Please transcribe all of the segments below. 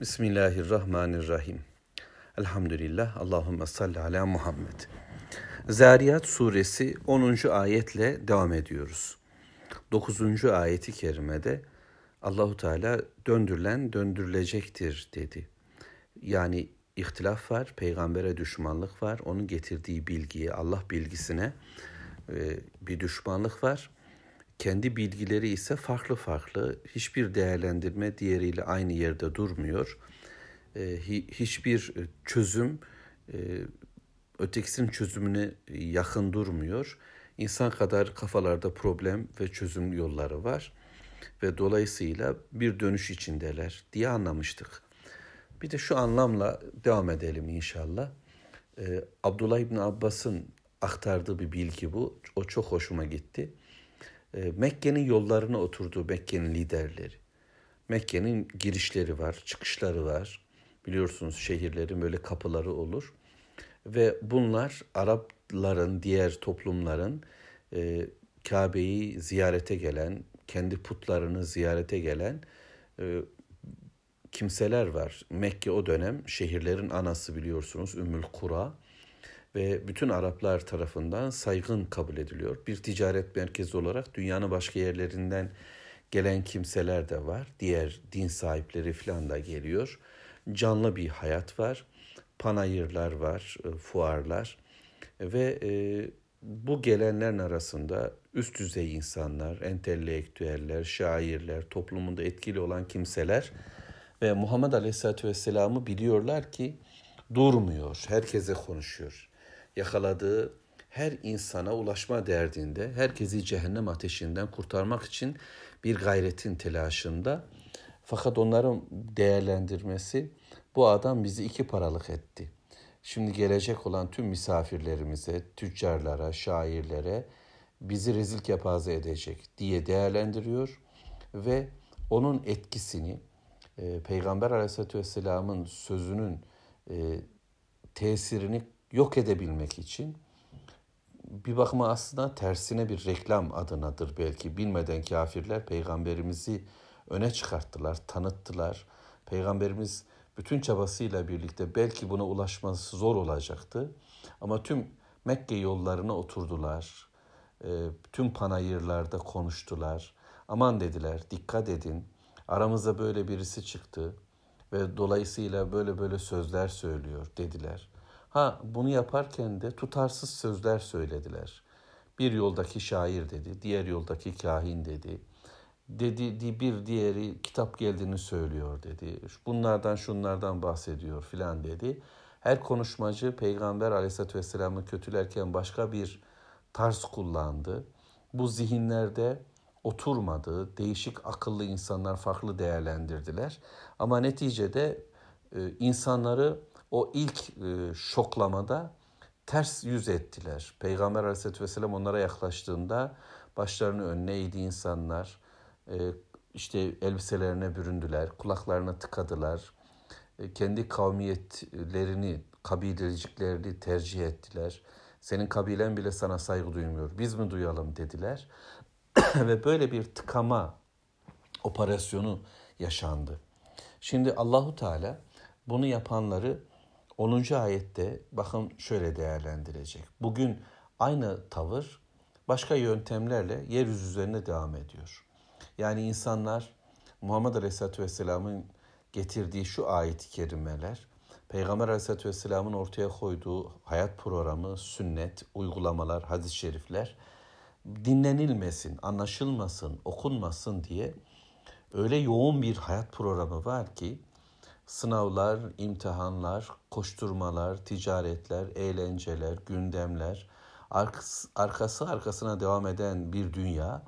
Bismillahirrahmanirrahim. Elhamdülillah. Allahümme salli ala Muhammed. Zariyat suresi 10. ayetle devam ediyoruz. 9. ayeti kerimede Allahu Teala döndürülen döndürülecektir dedi. Yani ihtilaf var, peygambere düşmanlık var, onun getirdiği bilgiye, Allah bilgisine e, bir düşmanlık var. Kendi bilgileri ise farklı farklı. Hiçbir değerlendirme diğeriyle aynı yerde durmuyor. E, hiçbir çözüm e, ötekisinin çözümüne yakın durmuyor. İnsan kadar kafalarda problem ve çözüm yolları var ve dolayısıyla bir dönüş içindeler diye anlamıştık. Bir de şu anlamla devam edelim inşallah. Ee, Abdullah İbni Abbas'ın aktardığı bir bilgi bu. O çok hoşuma gitti. Ee, Mekke'nin yollarına oturdu Mekke'nin liderleri. Mekke'nin girişleri var, çıkışları var. Biliyorsunuz şehirlerin böyle kapıları olur. Ve bunlar Arapların, diğer toplumların e, Kabe'yi ziyarete gelen, kendi putlarını ziyarete gelen e, kimseler var. Mekke o dönem şehirlerin anası biliyorsunuz Ümmül Kura ve bütün Araplar tarafından saygın kabul ediliyor. Bir ticaret merkezi olarak dünyanın başka yerlerinden gelen kimseler de var. Diğer din sahipleri falan da geliyor. Canlı bir hayat var. Panayırlar var, e, fuarlar ve e, bu gelenlerin arasında üst düzey insanlar, entelektüeller, şairler, toplumunda etkili olan kimseler ve Muhammed Aleyhisselatü Vesselam'ı biliyorlar ki durmuyor, herkese konuşuyor. Yakaladığı her insana ulaşma derdinde, herkesi cehennem ateşinden kurtarmak için bir gayretin telaşında. Fakat onların değerlendirmesi bu adam bizi iki paralık etti. Şimdi gelecek olan tüm misafirlerimize, tüccarlara, şairlere bizi rezil kepaze edecek diye değerlendiriyor ve onun etkisini e, Peygamber Aleyhisselatü Vesselam'ın sözünün e, tesirini yok edebilmek için bir bakıma aslında tersine bir reklam adınadır belki. Bilmeden kafirler peygamberimizi öne çıkarttılar, tanıttılar. Peygamberimiz bütün çabasıyla birlikte belki buna ulaşması zor olacaktı. Ama tüm Mekke yollarına oturdular. E, tüm panayırlarda konuştular. Aman dediler, dikkat edin. Aramızda böyle birisi çıktı ve dolayısıyla böyle böyle sözler söylüyor dediler. Ha bunu yaparken de tutarsız sözler söylediler. Bir yoldaki şair dedi, diğer yoldaki kahin dedi dedi bir diğeri kitap geldiğini söylüyor dedi. Bunlardan şunlardan bahsediyor filan dedi. Her konuşmacı Peygamber aleyhissalatü vesselam'ı kötülerken başka bir tarz kullandı. Bu zihinlerde oturmadı. Değişik akıllı insanlar farklı değerlendirdiler. Ama neticede e, insanları o ilk e, şoklamada ters yüz ettiler. Peygamber aleyhissalatü vesselam onlara yaklaştığında başlarını önüne eğdi insanlar e, işte elbiselerine büründüler, kulaklarına tıkadılar. E, kendi kavmiyetlerini, kabileciklerini tercih ettiler. Senin kabilen bile sana saygı duymuyor. Biz mi duyalım dediler. Ve böyle bir tıkama operasyonu yaşandı. Şimdi Allahu Teala bunu yapanları 10. ayette bakın şöyle değerlendirecek. Bugün aynı tavır başka yöntemlerle yeryüzü üzerine devam ediyor. Yani insanlar Muhammed Aleyhisselatü Vesselam'ın getirdiği şu ayet-i kerimeler, Peygamber Aleyhisselatü Vesselam'ın ortaya koyduğu hayat programı, sünnet, uygulamalar, hadis-i şerifler dinlenilmesin, anlaşılmasın, okunmasın diye öyle yoğun bir hayat programı var ki sınavlar, imtihanlar, koşturmalar, ticaretler, eğlenceler, gündemler, arkası, arkası arkasına devam eden bir dünya.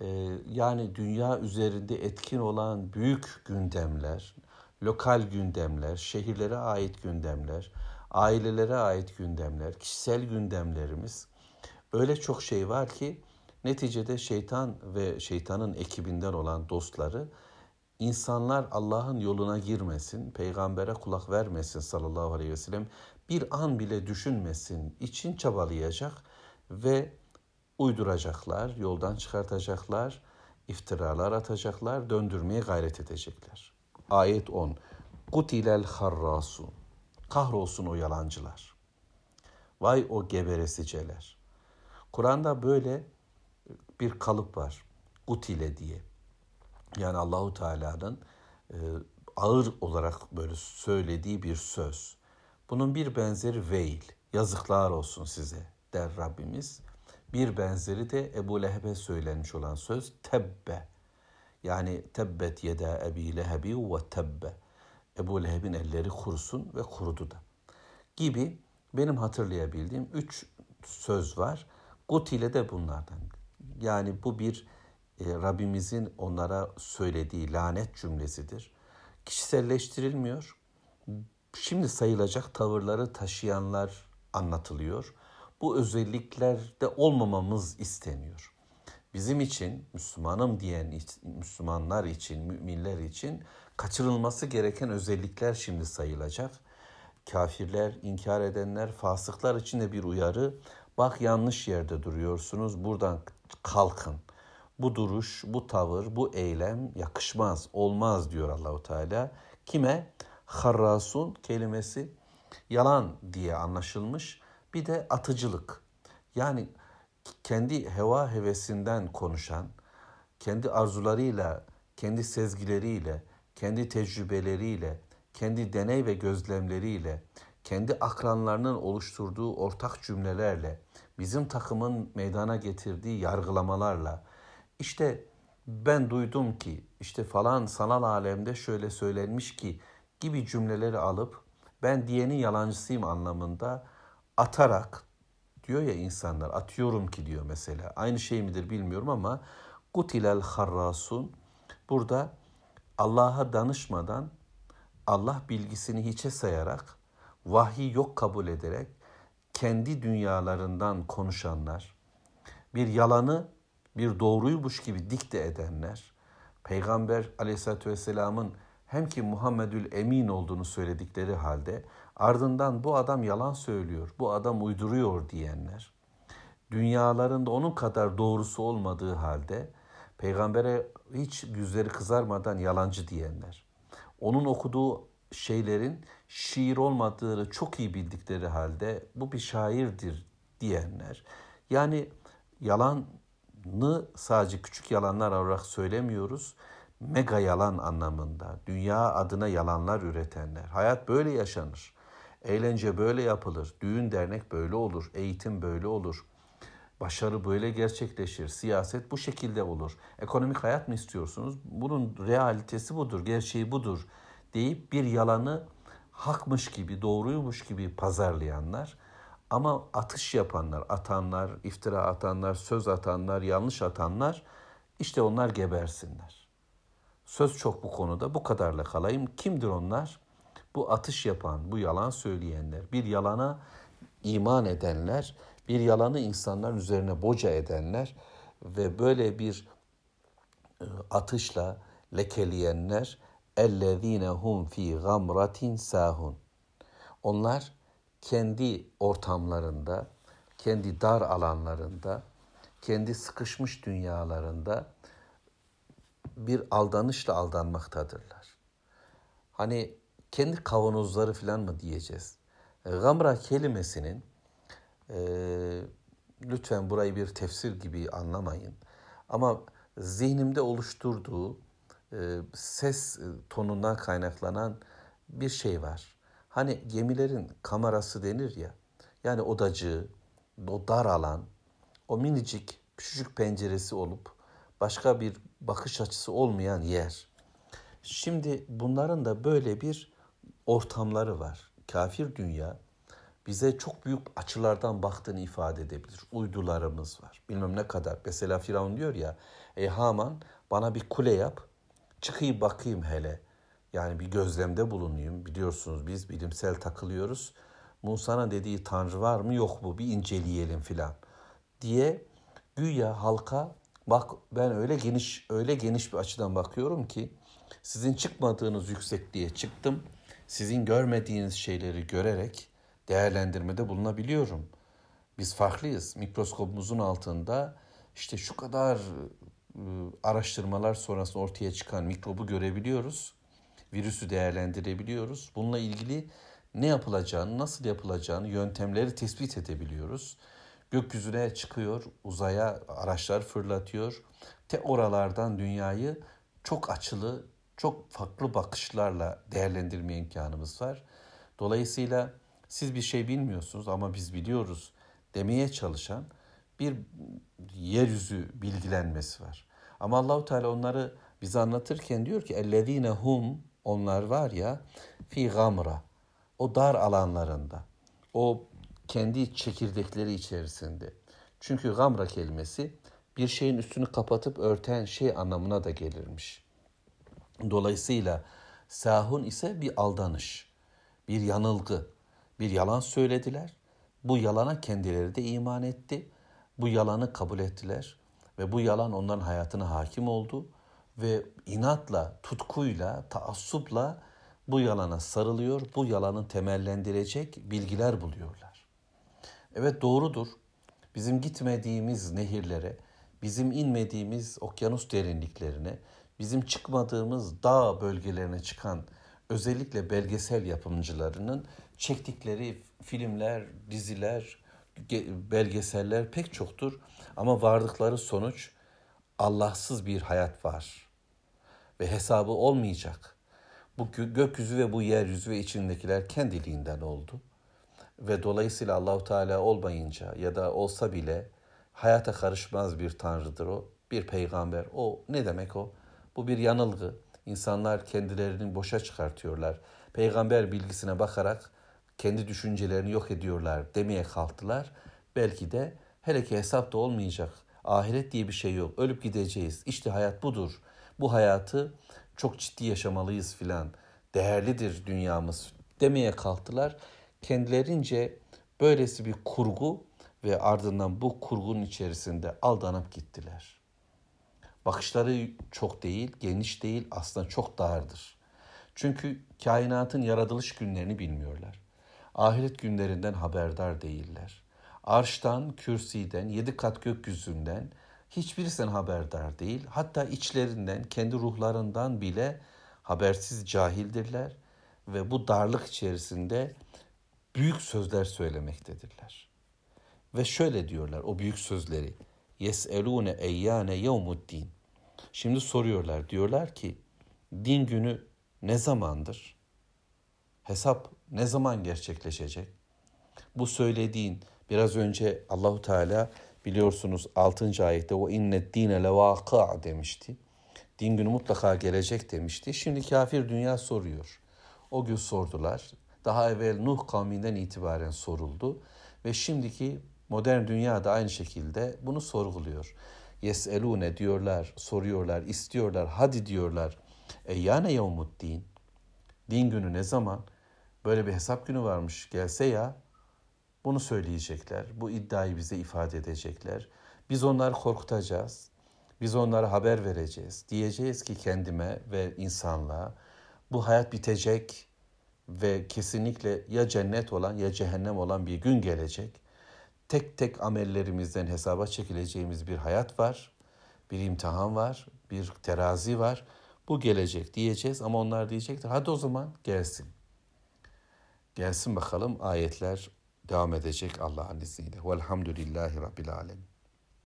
Ee, yani dünya üzerinde etkin olan büyük gündemler, lokal gündemler, şehirlere ait gündemler, ailelere ait gündemler, kişisel gündemlerimiz. Öyle çok şey var ki neticede şeytan ve şeytanın ekibinden olan dostları insanlar Allah'ın yoluna girmesin, peygambere kulak vermesin sallallahu aleyhi ve sellem, bir an bile düşünmesin için çabalayacak ve uyduracaklar, yoldan çıkartacaklar, iftiralar atacaklar, döndürmeye gayret edecekler. Ayet 10. Kutilel harrasun. Kahrolsun o yalancılar. Vay o gebereseceler. Kur'an'da böyle bir kalıp var. Kutile diye. Yani Allahu Teala'nın e, ağır olarak böyle söylediği bir söz. Bunun bir benzeri veil. Yazıklar olsun size der Rabbimiz. Bir benzeri de Ebu Leheb'e söylenmiş olan söz tebbe. Yani tebbet yeda ebi lehebi ve tebbe. Ebu Leheb'in elleri kurusun ve kurudu da. Gibi benim hatırlayabildiğim üç söz var. Gutile de bunlardan. Yani bu bir Rabbimizin onlara söylediği lanet cümlesidir. Kişiselleştirilmiyor. Şimdi sayılacak tavırları taşıyanlar anlatılıyor. Bu özelliklerde olmamamız isteniyor. Bizim için Müslümanım diyen Müslümanlar için, müminler için kaçırılması gereken özellikler şimdi sayılacak. Kafirler, inkar edenler, fasıklar için de bir uyarı. Bak yanlış yerde duruyorsunuz. Buradan kalkın. Bu duruş, bu tavır, bu eylem yakışmaz, olmaz diyor Allahu Teala. Kime? Harrasun kelimesi yalan diye anlaşılmış. Bir de atıcılık. Yani kendi heva hevesinden konuşan, kendi arzularıyla, kendi sezgileriyle, kendi tecrübeleriyle, kendi deney ve gözlemleriyle, kendi akranlarının oluşturduğu ortak cümlelerle, bizim takımın meydana getirdiği yargılamalarla, işte ben duydum ki, işte falan sanal alemde şöyle söylenmiş ki gibi cümleleri alıp ben diyenin yalancısıyım anlamında atarak diyor ya insanlar atıyorum ki diyor mesela. Aynı şey midir bilmiyorum ama kutilel harrasun burada Allah'a danışmadan Allah bilgisini hiçe sayarak vahyi yok kabul ederek kendi dünyalarından konuşanlar, bir yalanı bir doğruymuş gibi dikte edenler, Peygamber aleyhissalatü vesselamın hem ki Muhammedül Emin olduğunu söyledikleri halde ardından bu adam yalan söylüyor, bu adam uyduruyor diyenler, dünyalarında onun kadar doğrusu olmadığı halde peygambere hiç yüzleri kızarmadan yalancı diyenler, onun okuduğu şeylerin şiir olmadığını çok iyi bildikleri halde bu bir şairdir diyenler. Yani yalanı sadece küçük yalanlar olarak söylemiyoruz. Mega yalan anlamında. Dünya adına yalanlar üretenler. Hayat böyle yaşanır. Eğlence böyle yapılır. Düğün dernek böyle olur. Eğitim böyle olur. Başarı böyle gerçekleşir. Siyaset bu şekilde olur. Ekonomik hayat mı istiyorsunuz? Bunun realitesi budur, gerçeği budur deyip bir yalanı hakmış gibi, doğruymuş gibi pazarlayanlar ama atış yapanlar, atanlar, iftira atanlar, söz atanlar, yanlış atanlar işte onlar gebersinler. Söz çok bu konuda bu kadarla kalayım. Kimdir onlar? Bu atış yapan, bu yalan söyleyenler, bir yalana iman edenler, bir yalanı insanların üzerine boca edenler ve böyle bir e, atışla lekeleyenler ellezine hum fi gamratin sahun. Onlar kendi ortamlarında, kendi dar alanlarında, kendi sıkışmış dünyalarında bir aldanışla aldanmaktadırlar. Hani kendi kavanozları falan mı diyeceğiz? E, gamra kelimesinin e, lütfen burayı bir tefsir gibi anlamayın. Ama zihnimde oluşturduğu e, ses tonundan kaynaklanan bir şey var. Hani gemilerin kamerası denir ya. Yani odacığı, o dar alan, o minicik küçücük penceresi olup başka bir bakış açısı olmayan yer. Şimdi bunların da böyle bir ortamları var. Kafir dünya bize çok büyük açılardan baktığını ifade edebilir. Uydularımız var. Bilmem ne kadar. Mesela Firavun diyor ya, ey Haman bana bir kule yap, çıkayım bakayım hele. Yani bir gözlemde bulunayım. Biliyorsunuz biz bilimsel takılıyoruz. Musa'nın dediği tanrı var mı yok mu bir inceleyelim filan diye güya halka bak ben öyle geniş öyle geniş bir açıdan bakıyorum ki sizin çıkmadığınız yüksekliğe çıktım. Sizin görmediğiniz şeyleri görerek değerlendirmede bulunabiliyorum. Biz farklıyız. Mikroskopumuzun altında işte şu kadar ıı, araştırmalar sonrasında ortaya çıkan mikrobu görebiliyoruz. Virüsü değerlendirebiliyoruz. Bununla ilgili ne yapılacağını, nasıl yapılacağını, yöntemleri tespit edebiliyoruz. Gökyüzüne çıkıyor, uzaya araçlar fırlatıyor. Te oralardan dünyayı çok açılı, çok farklı bakışlarla değerlendirme imkanımız var. Dolayısıyla siz bir şey bilmiyorsunuz ama biz biliyoruz demeye çalışan bir yeryüzü bilgilenmesi var. Ama Allahu Teala onları bize anlatırken diyor ki ellezine hum onlar var ya fi gamra o dar alanlarında o kendi çekirdekleri içerisinde. Çünkü gamra kelimesi bir şeyin üstünü kapatıp örten şey anlamına da gelirmiş. Dolayısıyla sahun ise bir aldanış, bir yanılgı, bir yalan söylediler. Bu yalana kendileri de iman etti. Bu yalanı kabul ettiler ve bu yalan onların hayatına hakim oldu ve inatla, tutkuyla, taassupla bu yalana sarılıyor, bu yalanı temellendirecek bilgiler buluyorlar. Evet doğrudur. Bizim gitmediğimiz nehirlere, bizim inmediğimiz okyanus derinliklerine, bizim çıkmadığımız dağ bölgelerine çıkan özellikle belgesel yapımcılarının çektikleri filmler, diziler, belgeseller pek çoktur ama vardıkları sonuç Allahsız bir hayat var ve hesabı olmayacak. Bu gökyüzü ve bu yeryüzü ve içindekiler kendiliğinden oldu. Ve dolayısıyla Allahu Teala olmayınca ya da olsa bile hayata karışmaz bir tanrıdır o, bir peygamber. O ne demek o? Bu bir yanılgı. İnsanlar kendilerini boşa çıkartıyorlar. Peygamber bilgisine bakarak kendi düşüncelerini yok ediyorlar demeye kalktılar. Belki de hele ki hesap da olmayacak. Ahiret diye bir şey yok. Ölüp gideceğiz. İşte hayat budur. Bu hayatı çok ciddi yaşamalıyız filan. Değerlidir dünyamız demeye kalktılar. Kendilerince böylesi bir kurgu ve ardından bu kurgunun içerisinde aldanıp gittiler. Bakışları çok değil, geniş değil, aslında çok dardır. Çünkü kainatın yaratılış günlerini bilmiyorlar. Ahiret günlerinden haberdar değiller. Arştan, kürsiden, yedi kat gökyüzünden hiçbirisinden haberdar değil. Hatta içlerinden, kendi ruhlarından bile habersiz cahildirler ve bu darlık içerisinde büyük sözler söylemektedirler. Ve şöyle diyorlar o büyük sözleri. Yeselune eyyane yevmuddin. Şimdi soruyorlar. Diyorlar ki din günü ne zamandır? Hesap ne zaman gerçekleşecek? Bu söylediğin biraz önce Allahu Teala biliyorsunuz 6. ayette o inne dine levaka demişti. Din günü mutlaka gelecek demişti. Şimdi kafir dünya soruyor. O gün sordular. Daha evvel Nuh kavminden itibaren soruldu ve şimdiki modern dünya da aynı şekilde bunu sorguluyor. Yeselune diyorlar, soruyorlar, istiyorlar, hadi diyorlar. E yani yevmuddin. Din günü ne zaman? Böyle bir hesap günü varmış. Gelse ya bunu söyleyecekler. Bu iddiayı bize ifade edecekler. Biz onları korkutacağız. Biz onlara haber vereceğiz. Diyeceğiz ki kendime ve insanlığa bu hayat bitecek ve kesinlikle ya cennet olan ya cehennem olan bir gün gelecek. Tek tek amellerimizden hesaba çekileceğimiz bir hayat var. Bir imtihan var, bir terazi var. Bu gelecek diyeceğiz ama onlar diyecektir. Hadi o zaman gelsin. Gelsin bakalım ayetler devam edecek Allah'ın izniyle. Velhamdülillahi Rabbil Alemin.